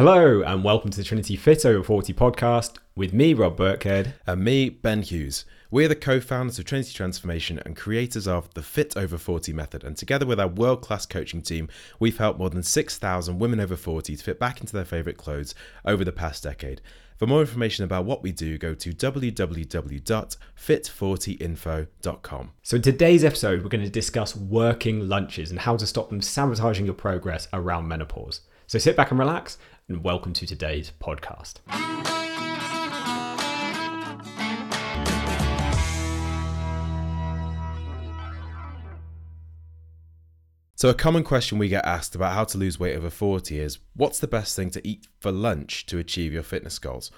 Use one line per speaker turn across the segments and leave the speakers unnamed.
Hello, and welcome to the Trinity Fit Over 40 podcast with me, Rob Burkhead.
And me, Ben Hughes. We're the co founders of Trinity Transformation and creators of the Fit Over 40 method. And together with our world class coaching team, we've helped more than 6,000 women over 40 to fit back into their favourite clothes over the past decade. For more information about what we do, go to www.fit40info.com.
So, in today's episode, we're going to discuss working lunches and how to stop them sabotaging your progress around menopause. So, sit back and relax, and welcome to today's podcast.
So, a common question we get asked about how to lose weight over 40 is what's the best thing to eat for lunch to achieve your fitness goals?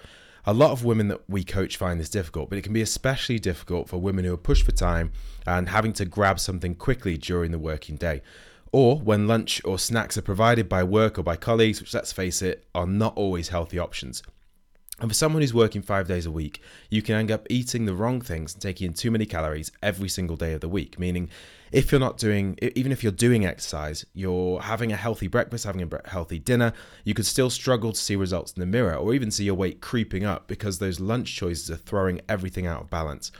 A lot of women that we coach find this difficult, but it can be especially difficult for women who are pushed for time and having to grab something quickly during the working day. Or when lunch or snacks are provided by work or by colleagues, which let's face it, are not always healthy options. And for someone who's working five days a week, you can end up eating the wrong things and taking in too many calories every single day of the week, meaning if you're not doing, even if you're doing exercise, you're having a healthy breakfast, having a healthy dinner, you could still struggle to see results in the mirror or even see your weight creeping up because those lunch choices are throwing everything out of balance.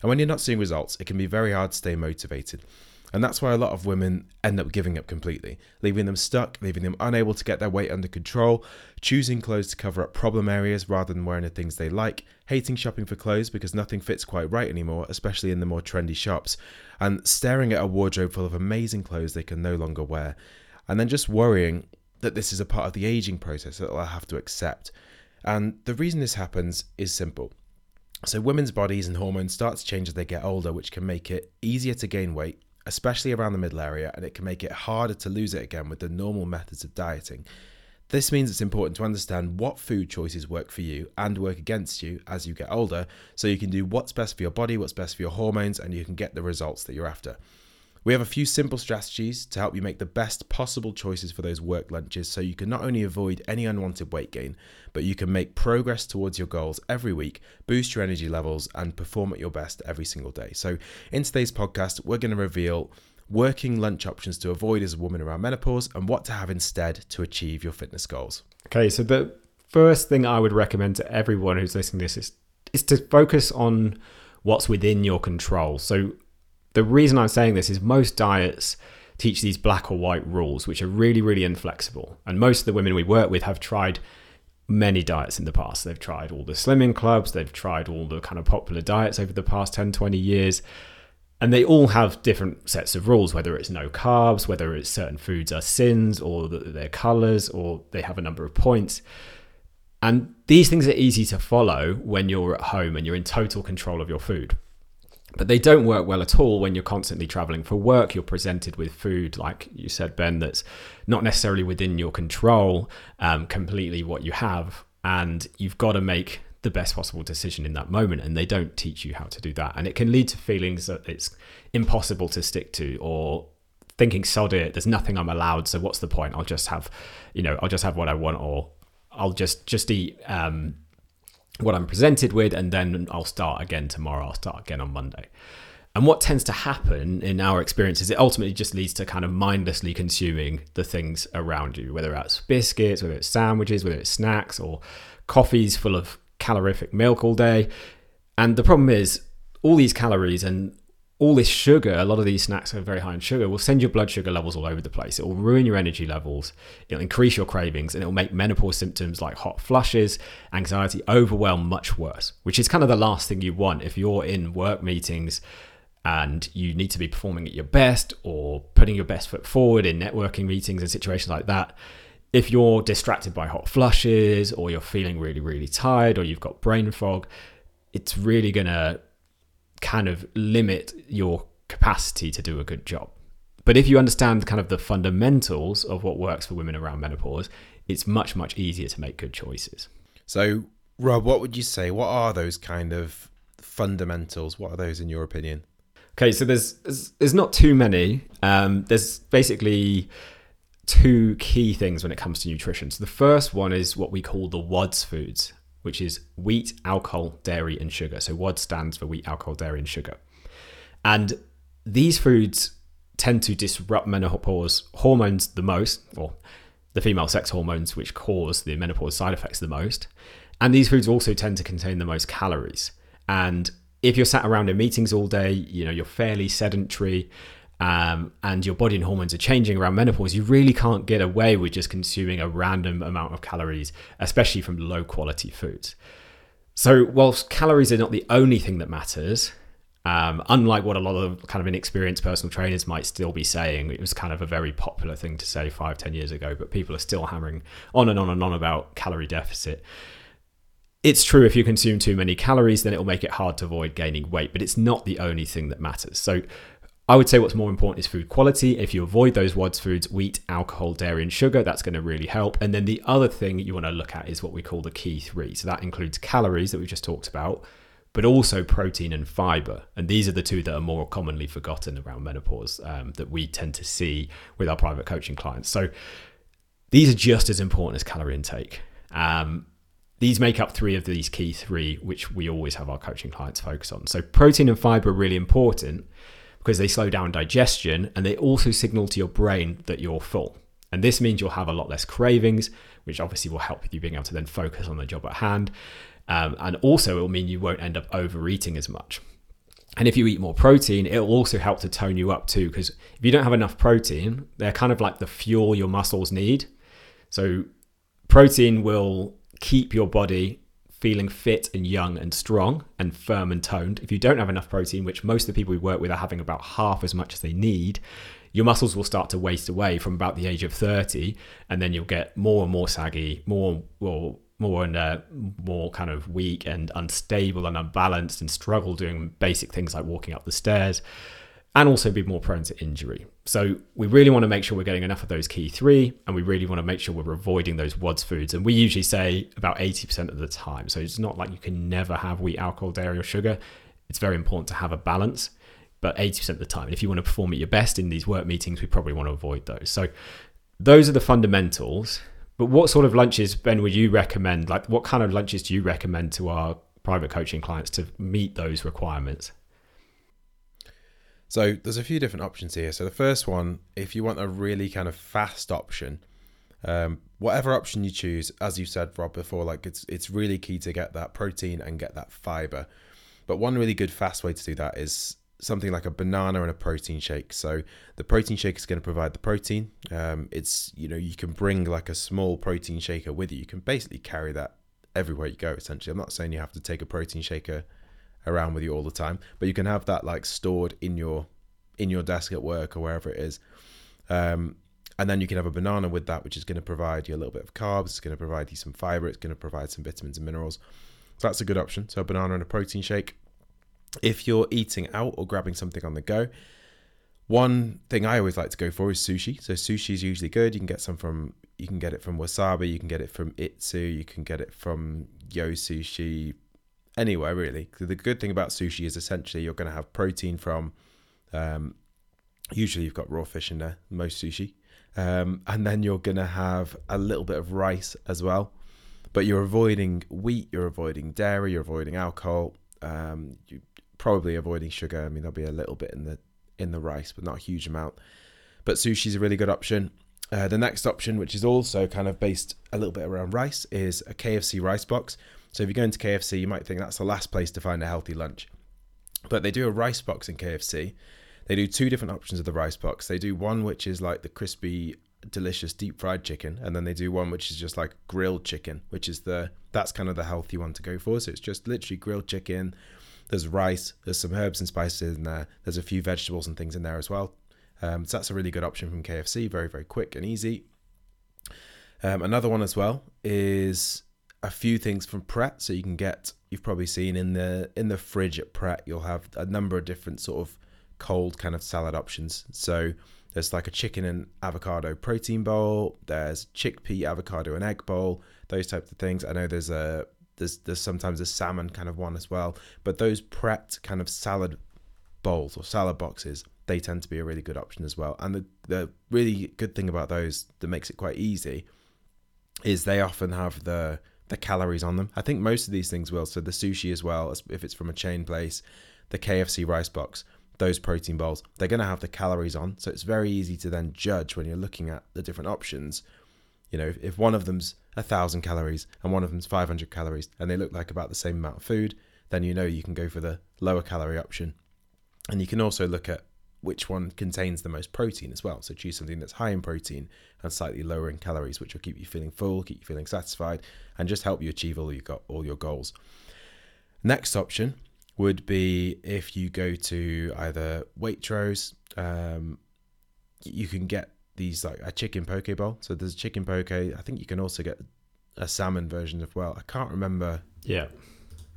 And when you're not seeing results, it can be very hard to stay motivated. And that's why a lot of women end up giving up completely, leaving them stuck, leaving them unable to get their weight under control, choosing clothes to cover up problem areas rather than wearing the things they like, hating shopping for clothes because nothing fits quite right anymore, especially in the more trendy shops, and staring at a wardrobe full of amazing clothes they can no longer wear, and then just worrying that this is a part of the aging process that they'll have to accept. And the reason this happens is simple. So, women's bodies and hormones start to change as they get older, which can make it easier to gain weight especially around the middle area, and it can make it harder to lose it again with the normal methods of dieting. This means it's important to understand what food choices work for you and work against you as you get older, so you can do what's best for your body, what's best for your hormones, and you can get the results that you're after. We have a few simple strategies to help you make the best possible choices for those work lunches so you can not only avoid any unwanted weight gain, but you can make progress towards your goals every week, boost your energy levels, and perform at your best every single day. So, in today's podcast, we're going to reveal working lunch options to avoid as a woman around menopause and what to have instead to achieve your fitness goals.
Okay, so the first thing I would recommend to everyone who's listening to this is, is to focus on what's within your control. So, the reason I'm saying this is most diets teach these black or white rules, which are really, really inflexible. And most of the women we work with have tried many diets in the past. They've tried all the slimming clubs, they've tried all the kind of popular diets over the past 10, 20 years. And they all have different sets of rules, whether it's no carbs, whether it's certain foods are sins, or their colors, or they have a number of points. And these things are easy to follow when you're at home and you're in total control of your food. But they don't work well at all when you're constantly traveling for work. You're presented with food, like you said, Ben, that's not necessarily within your control, um, completely what you have. And you've got to make the best possible decision in that moment. And they don't teach you how to do that. And it can lead to feelings that it's impossible to stick to or thinking, sod it, there's nothing I'm allowed. So what's the point? I'll just have, you know, I'll just have what I want or I'll just, just eat, um, what I'm presented with, and then I'll start again tomorrow. I'll start again on Monday. And what tends to happen in our experience is it ultimately just leads to kind of mindlessly consuming the things around you, whether that's biscuits, whether it's sandwiches, whether it's snacks, or coffees full of calorific milk all day. And the problem is, all these calories and all this sugar, a lot of these snacks are very high in sugar, will send your blood sugar levels all over the place. It will ruin your energy levels, it'll increase your cravings, and it'll make menopause symptoms like hot flushes, anxiety, overwhelm much worse, which is kind of the last thing you want if you're in work meetings and you need to be performing at your best or putting your best foot forward in networking meetings and situations like that. If you're distracted by hot flushes or you're feeling really, really tired or you've got brain fog, it's really going to kind of limit your capacity to do a good job. But if you understand kind of the fundamentals of what works for women around menopause, it's much, much easier to make good choices.
So, Rob, what would you say? What are those kind of fundamentals? What are those in your opinion?
Okay, so there's there's, there's not too many. Um, there's basically two key things when it comes to nutrition. So the first one is what we call the WADS foods, which is wheat, alcohol, dairy, and sugar. So WOD stands for wheat, alcohol, dairy, and sugar. And these foods tend to disrupt menopause hormones the most, or the female sex hormones which cause the menopause side effects the most. And these foods also tend to contain the most calories. And if you're sat around in meetings all day, you know, you're fairly sedentary, um, and your body and hormones are changing around menopause, you really can't get away with just consuming a random amount of calories, especially from low quality foods. So, whilst calories are not the only thing that matters, um, unlike what a lot of kind of inexperienced personal trainers might still be saying, it was kind of a very popular thing to say five, ten years ago, but people are still hammering on and on and on about calorie deficit. It's true if you consume too many calories, then it will make it hard to avoid gaining weight, but it's not the only thing that matters. So, I would say what's more important is food quality. If you avoid those WADS foods, wheat, alcohol, dairy, and sugar, that's going to really help. And then the other thing you want to look at is what we call the key three. So that includes calories that we've just talked about, but also protein and fiber. And these are the two that are more commonly forgotten around menopause um, that we tend to see with our private coaching clients. So these are just as important as calorie intake. Um, these make up three of these key three, which we always have our coaching clients focus on. So protein and fiber are really important because they slow down digestion and they also signal to your brain that you're full. And this means you'll have a lot less cravings, which obviously will help with you being able to then focus on the job at hand. Um, and also, it will mean you won't end up overeating as much. And if you eat more protein, it will also help to tone you up too. Because if you don't have enough protein, they're kind of like the fuel your muscles need. So, protein will keep your body feeling fit and young and strong and firm and toned. If you don't have enough protein, which most of the people we work with are having about half as much as they need, your muscles will start to waste away from about the age of 30 and then you'll get more and more saggy, more more more and uh, more kind of weak and unstable and unbalanced and struggle doing basic things like walking up the stairs and also be more prone to injury. So we really want to make sure we're getting enough of those key three, and we really want to make sure we're avoiding those WADS foods. And we usually say about 80% of the time. So it's not like you can never have wheat, alcohol, dairy, or sugar. It's very important to have a balance, but 80% of the time. And if you want to perform at your best in these work meetings, we probably want to avoid those. So those are the fundamentals. But what sort of lunches, Ben, would you recommend? Like, what kind of lunches do you recommend to our private coaching clients to meet those requirements?
So there's a few different options here. So the first one, if you want a really kind of fast option, um, whatever option you choose, as you said, Rob, before, like it's it's really key to get that protein and get that fiber. But one really good fast way to do that is something like a banana and a protein shake. So the protein shake is going to provide the protein. Um, it's you know you can bring like a small protein shaker with you. You can basically carry that everywhere you go. Essentially, I'm not saying you have to take a protein shaker around with you all the time, but you can have that like stored in your in your desk at work or wherever it is. Um, and then you can have a banana with that, which is going to provide you a little bit of carbs. It's going to provide you some fiber. It's going to provide some vitamins and minerals. So that's a good option. So a banana and a protein shake. If you're eating out or grabbing something on the go, one thing I always like to go for is sushi. So sushi is usually good. You can get some from you can get it from Wasabi, you can get it from Itsu, you can get it from Yo Sushi, anywhere really. The good thing about sushi is essentially you're going to have protein from. Um, usually you've got raw fish in there, most sushi, um, and then you're going to have a little bit of rice as well. But you're avoiding wheat, you're avoiding dairy, you're avoiding alcohol. Um, you probably avoiding sugar. I mean, there'll be a little bit in the in the rice, but not a huge amount. But sushi is a really good option. Uh, the next option, which is also kind of based a little bit around rice, is a KFC rice box. So if you go into KFC, you might think that's the last place to find a healthy lunch. But they do a rice box in KFC. They do two different options of the rice box. They do one which is like the crispy, delicious deep fried chicken, and then they do one which is just like grilled chicken, which is the that's kind of the healthy one to go for. So it's just literally grilled chicken. There's rice, there's some herbs and spices in there. There's a few vegetables and things in there as well. Um, so that's a really good option from KFC. Very very quick and easy. Um, another one as well is a few things from Pret. So you can get you've probably seen in the in the fridge at Pret, you'll have a number of different sort of cold kind of salad options. So there's like a chicken and avocado protein bowl. There's chickpea avocado and egg bowl. Those types of things. I know there's a there's there's sometimes a salmon kind of one as well. But those Pret kind of salad bowls or salad boxes, they tend to be a really good option as well. And the the really good thing about those that makes it quite easy is they often have the the calories on them. I think most of these things will. So the sushi as well, if it's from a chain place, the KFC rice box, those protein bowls, they're going to have the calories on. So it's very easy to then judge when you're looking at the different options. You know, if, one of them's a thousand calories and one of them's 500 calories and they look like about the same amount of food, then you know you can go for the lower calorie option. And you can also look at which one contains the most protein as well. So choose something that's high in protein and slightly lower in calories, which will keep you feeling full, keep you feeling satisfied, and just help you achieve all you got all your goals. Next option would be if you go to either Waitrose, um, you can get these like a chicken poke bowl. So there's a chicken poke. I think you can also get a salmon version as well. I can't remember.
Yeah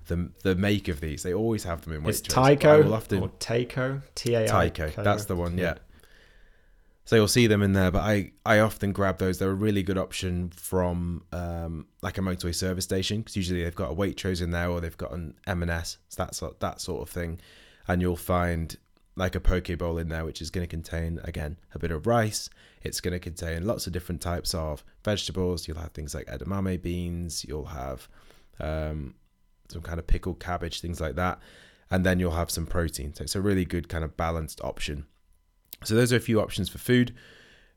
the the make of these. They always have them in Waitrose.
It's Taiko often, or Taiko, T A I.
Taiko, that's the one. Yeah. So you'll see them in there, but I, I often grab those. They're a really good option from um, like a motorway service station because usually they've got a Waitrose in there or they've got an M&S, that sort that sort of thing, and you'll find like a poke bowl in there, which is going to contain again a bit of rice. It's going to contain lots of different types of vegetables. You'll have things like edamame beans. You'll have um, some kind of pickled cabbage, things like that. And then you'll have some protein. So it's a really good kind of balanced option. So those are a few options for food.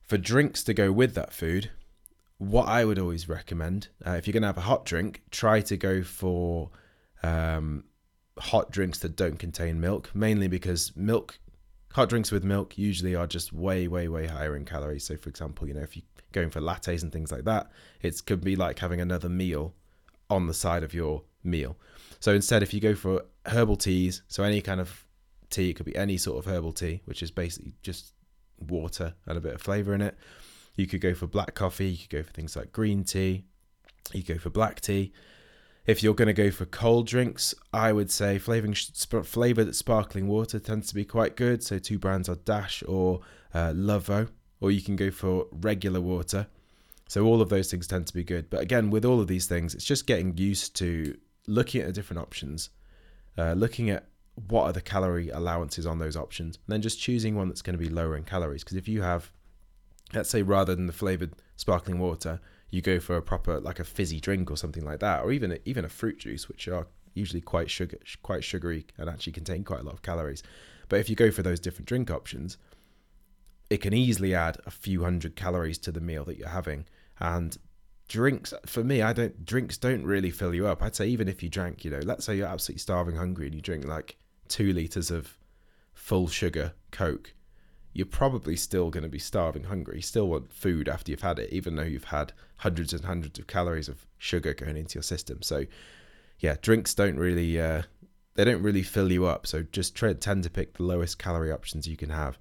For drinks to go with that food, what I would always recommend, uh, if you're going to have a hot drink, try to go for um, hot drinks that don't contain milk, mainly because milk, hot drinks with milk usually are just way, way, way higher in calories. So, for example, you know, if you're going for lattes and things like that, it could be like having another meal on the side of your meal. So instead, if you go for herbal teas, so any kind of tea, it could be any sort of herbal tea, which is basically just water and a bit of flavor in it. You could go for black coffee, you could go for things like green tea, you go for black tea. If you're going to go for cold drinks, I would say flavoring flavored sparkling water tends to be quite good. So two brands are Dash or uh, Lovo, or you can go for regular water. So all of those things tend to be good. But again, with all of these things, it's just getting used to looking at the different options, uh, looking at what are the calorie allowances on those options, and then just choosing one that's going to be lower in calories. Because if you have, let's say, rather than the flavored sparkling water, you go for a proper like a fizzy drink or something like that, or even a, even a fruit juice, which are usually quite sugar quite sugary and actually contain quite a lot of calories. But if you go for those different drink options, it can easily add a few hundred calories to the meal that you're having. And drinks for me i don't drinks don't really fill you up. I'd say even if you drank you know let's say you're absolutely starving hungry and you drink like two liters of full sugar coke you're probably still going to be starving hungry. You still want food after you've had it even though you've had hundreds and hundreds of calories of sugar going into your system. So yeah drinks don't really uh, they don't really fill you up. So just try, tend to pick the lowest calorie options you can have.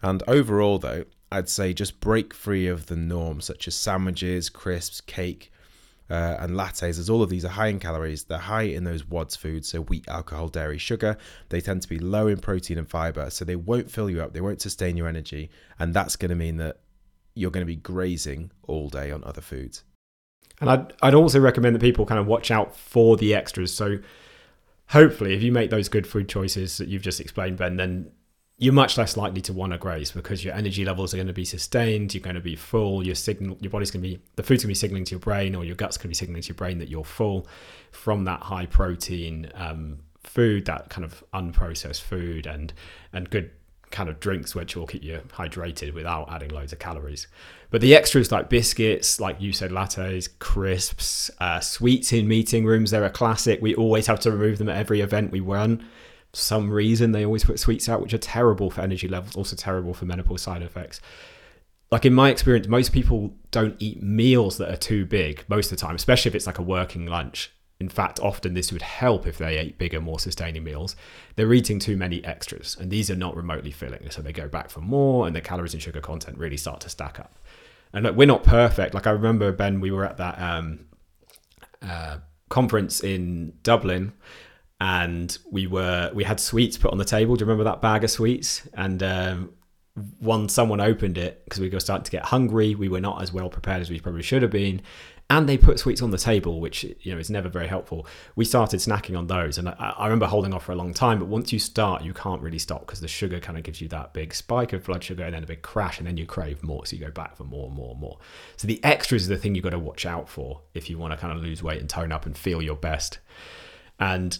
And overall though I'd say just break free of the norm, such as sandwiches, crisps, cake, uh, and lattes, as all of these are high in calories. They're high in those WADS foods, so wheat, alcohol, dairy, sugar. They tend to be low in protein and fiber, so they won't fill you up, they won't sustain your energy, and that's going to mean that you're going to be grazing all day on other foods.
And I'd, I'd also recommend that people kind of watch out for the extras. So hopefully, if you make those good food choices that you've just explained, Ben, then you're much less likely to want to graze because your energy levels are going to be sustained. You're going to be full. Your signal, your body's going to be the food's going to be signaling to your brain, or your gut's going to be signaling to your brain that you're full from that high protein um, food, that kind of unprocessed food, and and good kind of drinks which will keep you hydrated without adding loads of calories. But the extras like biscuits, like you said, lattes, crisps, uh, sweets in meeting rooms, they're a classic. We always have to remove them at every event we run some reason they always put sweets out, which are terrible for energy levels, also terrible for menopause side effects. Like in my experience, most people don't eat meals that are too big most of the time, especially if it's like a working lunch. In fact, often this would help if they ate bigger, more sustaining meals. They're eating too many extras, and these are not remotely filling. So they go back for more, and the calories and sugar content really start to stack up. And look, we're not perfect. Like I remember, Ben, we were at that um, uh, conference in Dublin and we were we had sweets put on the table. Do you remember that bag of sweets? And um, one someone opened it because we were starting to get hungry. We were not as well prepared as we probably should have been, and they put sweets on the table, which you know is never very helpful. We started snacking on those, and I, I remember holding off for a long time. But once you start, you can't really stop because the sugar kind of gives you that big spike of blood sugar, and then a big crash, and then you crave more. So you go back for more and more and more. So the extras are the thing you've got to watch out for if you want to kind of lose weight and tone up and feel your best. And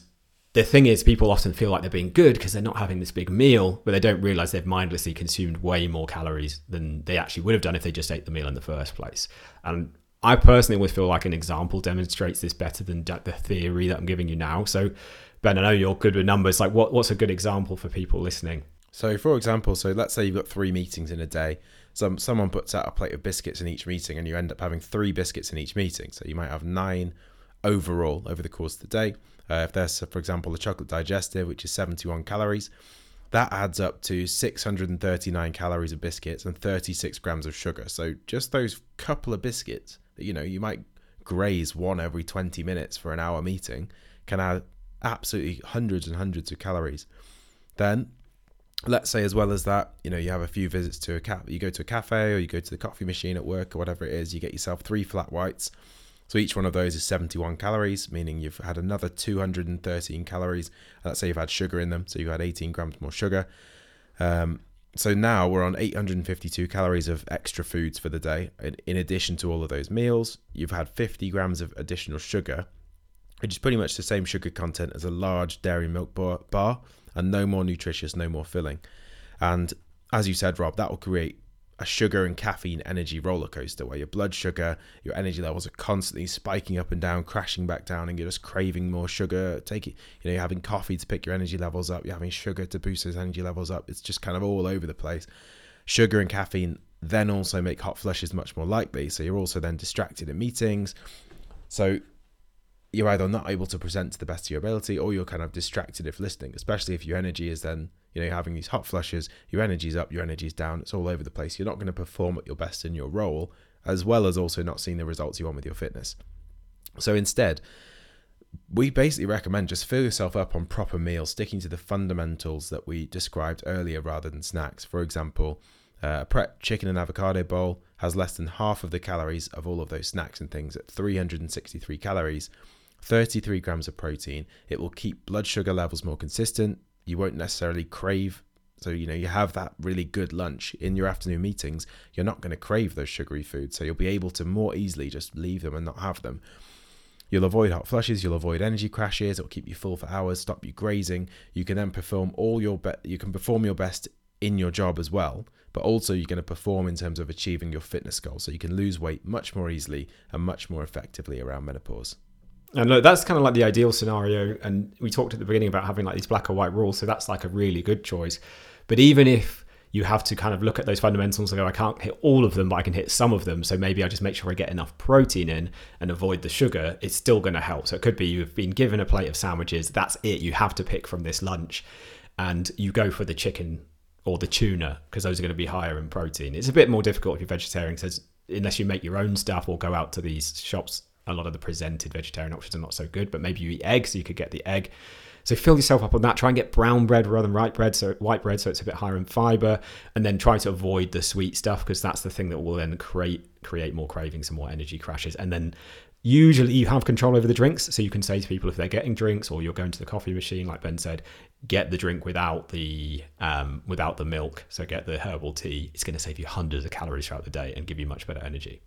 the thing is, people often feel like they're being good because they're not having this big meal, but they don't realize they've mindlessly consumed way more calories than they actually would have done if they just ate the meal in the first place. And I personally always feel like an example demonstrates this better than the theory that I'm giving you now. So, Ben, I know you're good with numbers. Like, what, what's a good example for people listening?
So, for example, so let's say you've got three meetings in a day. Some someone puts out a plate of biscuits in each meeting, and you end up having three biscuits in each meeting. So you might have nine overall over the course of the day. Uh, if there's, for example, a chocolate digestive, which is 71 calories, that adds up to 639 calories of biscuits and 36 grams of sugar. So just those couple of biscuits that you know you might graze one every 20 minutes for an hour meeting can add absolutely hundreds and hundreds of calories. Then let's say as well as that you know you have a few visits to a cat you go to a cafe or you go to the coffee machine at work or whatever it is you get yourself three flat whites so each one of those is 71 calories, meaning you've had another 213 calories. Let's say you've had sugar in them, so you've had 18 grams more sugar. Um, so now we're on 852 calories of extra foods for the day. In addition to all of those meals, you've had 50 grams of additional sugar, which is pretty much the same sugar content as a large dairy milk bar and no more nutritious, no more filling. And as you said, Rob, that will create a sugar and caffeine energy roller coaster where your blood sugar, your energy levels are constantly spiking up and down, crashing back down, and you're just craving more sugar. Take it, you know, you're having coffee to pick your energy levels up, you're having sugar to boost those energy levels up. It's just kind of all over the place. Sugar and caffeine then also make hot flushes much more likely. So you're also then distracted at meetings. So you're either not able to present to the best of your ability or you're kind of distracted if listening, especially if your energy is then you know, you're having these hot flushes, your energy's up, your energy's down, it's all over the place. You're not going to perform at your best in your role, as well as also not seeing the results you want with your fitness. So instead, we basically recommend just fill yourself up on proper meals, sticking to the fundamentals that we described earlier rather than snacks. For example, uh, a Pret chicken and avocado bowl has less than half of the calories of all of those snacks and things at 363 calories, 33 grams of protein. It will keep blood sugar levels more consistent, you won't necessarily crave. So, you know, you have that really good lunch in your afternoon meetings, you're not going to crave those sugary foods. So, you'll be able to more easily just leave them and not have them. You'll avoid hot flushes, you'll avoid energy crashes, it'll keep you full for hours, stop you grazing. You can then perform all your be- you can perform your best in your job as well, but also you're going to perform in terms of achieving your fitness goals. So you can lose weight much more easily and much more effectively around menopause.
And look, that's kind of like the ideal scenario. And we talked at the beginning about having like these black or white rules. So that's like a really good choice. But even if you have to kind of look at those fundamentals and go, I can't hit all of them, but I can hit some of them. So maybe I just make sure I get enough protein in and avoid the sugar. It's still going to help. So it could be you've been given a plate of sandwiches. That's it. You have to pick from this lunch and you go for the chicken or the tuna because those are going to be higher in protein. It's a bit more difficult if you're vegetarian because unless you make your own stuff or go out to these shops a lot of the presented vegetarian options are not so good, but maybe you eat egg, so you could get the egg. So fill yourself up on that. Try and get brown bread rather than white bread, so white bread, so it's a bit higher in fiber, and then try to avoid the sweet stuff because that's the thing that will then create create more cravings and more energy crashes. And then usually you have control over the drinks, so you can say to people if they're getting drinks or you're going to the coffee machine, like Ben said, get the drink without the um, without the milk. So get the herbal tea. It's going to save you hundreds of calories throughout the day and give you much better energy.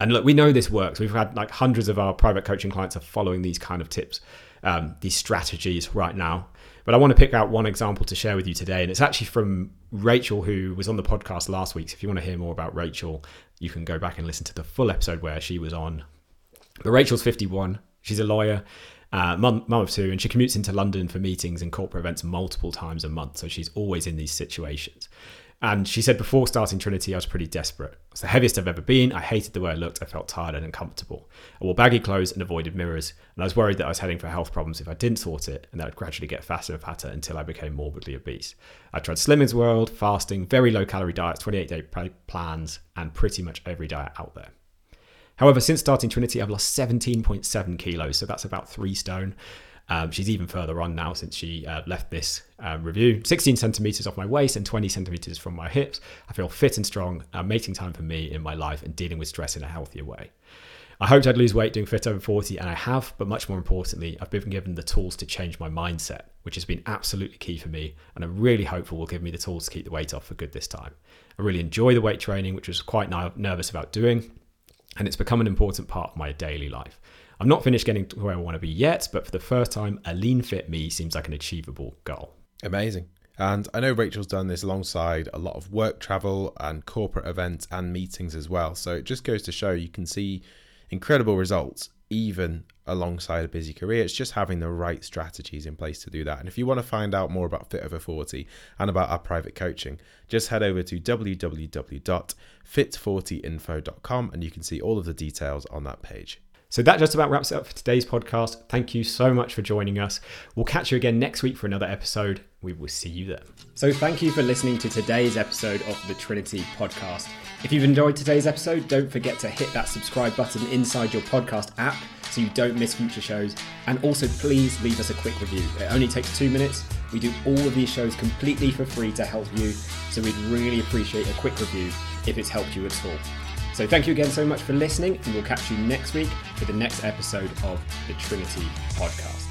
And look, we know this works. We've had like hundreds of our private coaching clients are following these kind of tips, um, these strategies right now. But I want to pick out one example to share with you today. And it's actually from Rachel, who was on the podcast last week. So if you want to hear more about Rachel, you can go back and listen to the full episode where she was on. But Rachel's 51. She's a lawyer, uh, mum, mum of two, and she commutes into London for meetings and corporate events multiple times a month. So she's always in these situations. And she said, before starting Trinity, I was pretty desperate. It was the heaviest I've ever been. I hated the way I looked. I felt tired and uncomfortable. I wore baggy clothes and avoided mirrors. And I was worried that I was heading for health problems if I didn't sort it, and that I'd gradually get fatter and fatter until I became morbidly obese. I tried Slimming's World, fasting, very low calorie diets, 28 day plans, and pretty much every diet out there. However, since starting Trinity, I've lost 17.7 kilos, so that's about three stone. Um, she's even further on now since she uh, left this um, review. 16 centimeters off my waist and 20 centimeters from my hips. I feel fit and strong, uh, making time for me in my life and dealing with stress in a healthier way. I hoped I'd lose weight doing fit over 40, and I have, but much more importantly, I've been given the tools to change my mindset, which has been absolutely key for me, and I'm really hopeful will give me the tools to keep the weight off for good this time. I really enjoy the weight training, which was quite nervous about doing, and it's become an important part of my daily life. I'm not finished getting to where I want to be yet, but for the first time, a lean fit me seems like an achievable goal.
Amazing. And I know Rachel's done this alongside a lot of work travel and corporate events and meetings as well. So it just goes to show you can see incredible results even alongside a busy career. It's just having the right strategies in place to do that. And if you want to find out more about Fit Over 40 and about our private coaching, just head over to www.fit40info.com and you can see all of the details on that page.
So that just about wraps it up for today's podcast. Thank you so much for joining us. We'll catch you again next week for another episode. We will see you then. So thank you for listening to today's episode of the Trinity podcast. If you've enjoyed today's episode, don't forget to hit that subscribe button inside your podcast app so you don't miss future shows. And also, please leave us a quick review. It only takes two minutes. We do all of these shows completely for free to help you. So we'd really appreciate a quick review if it's helped you at all. So thank you again so much for listening, and we'll catch you next week for the next episode of the Trinity Podcast.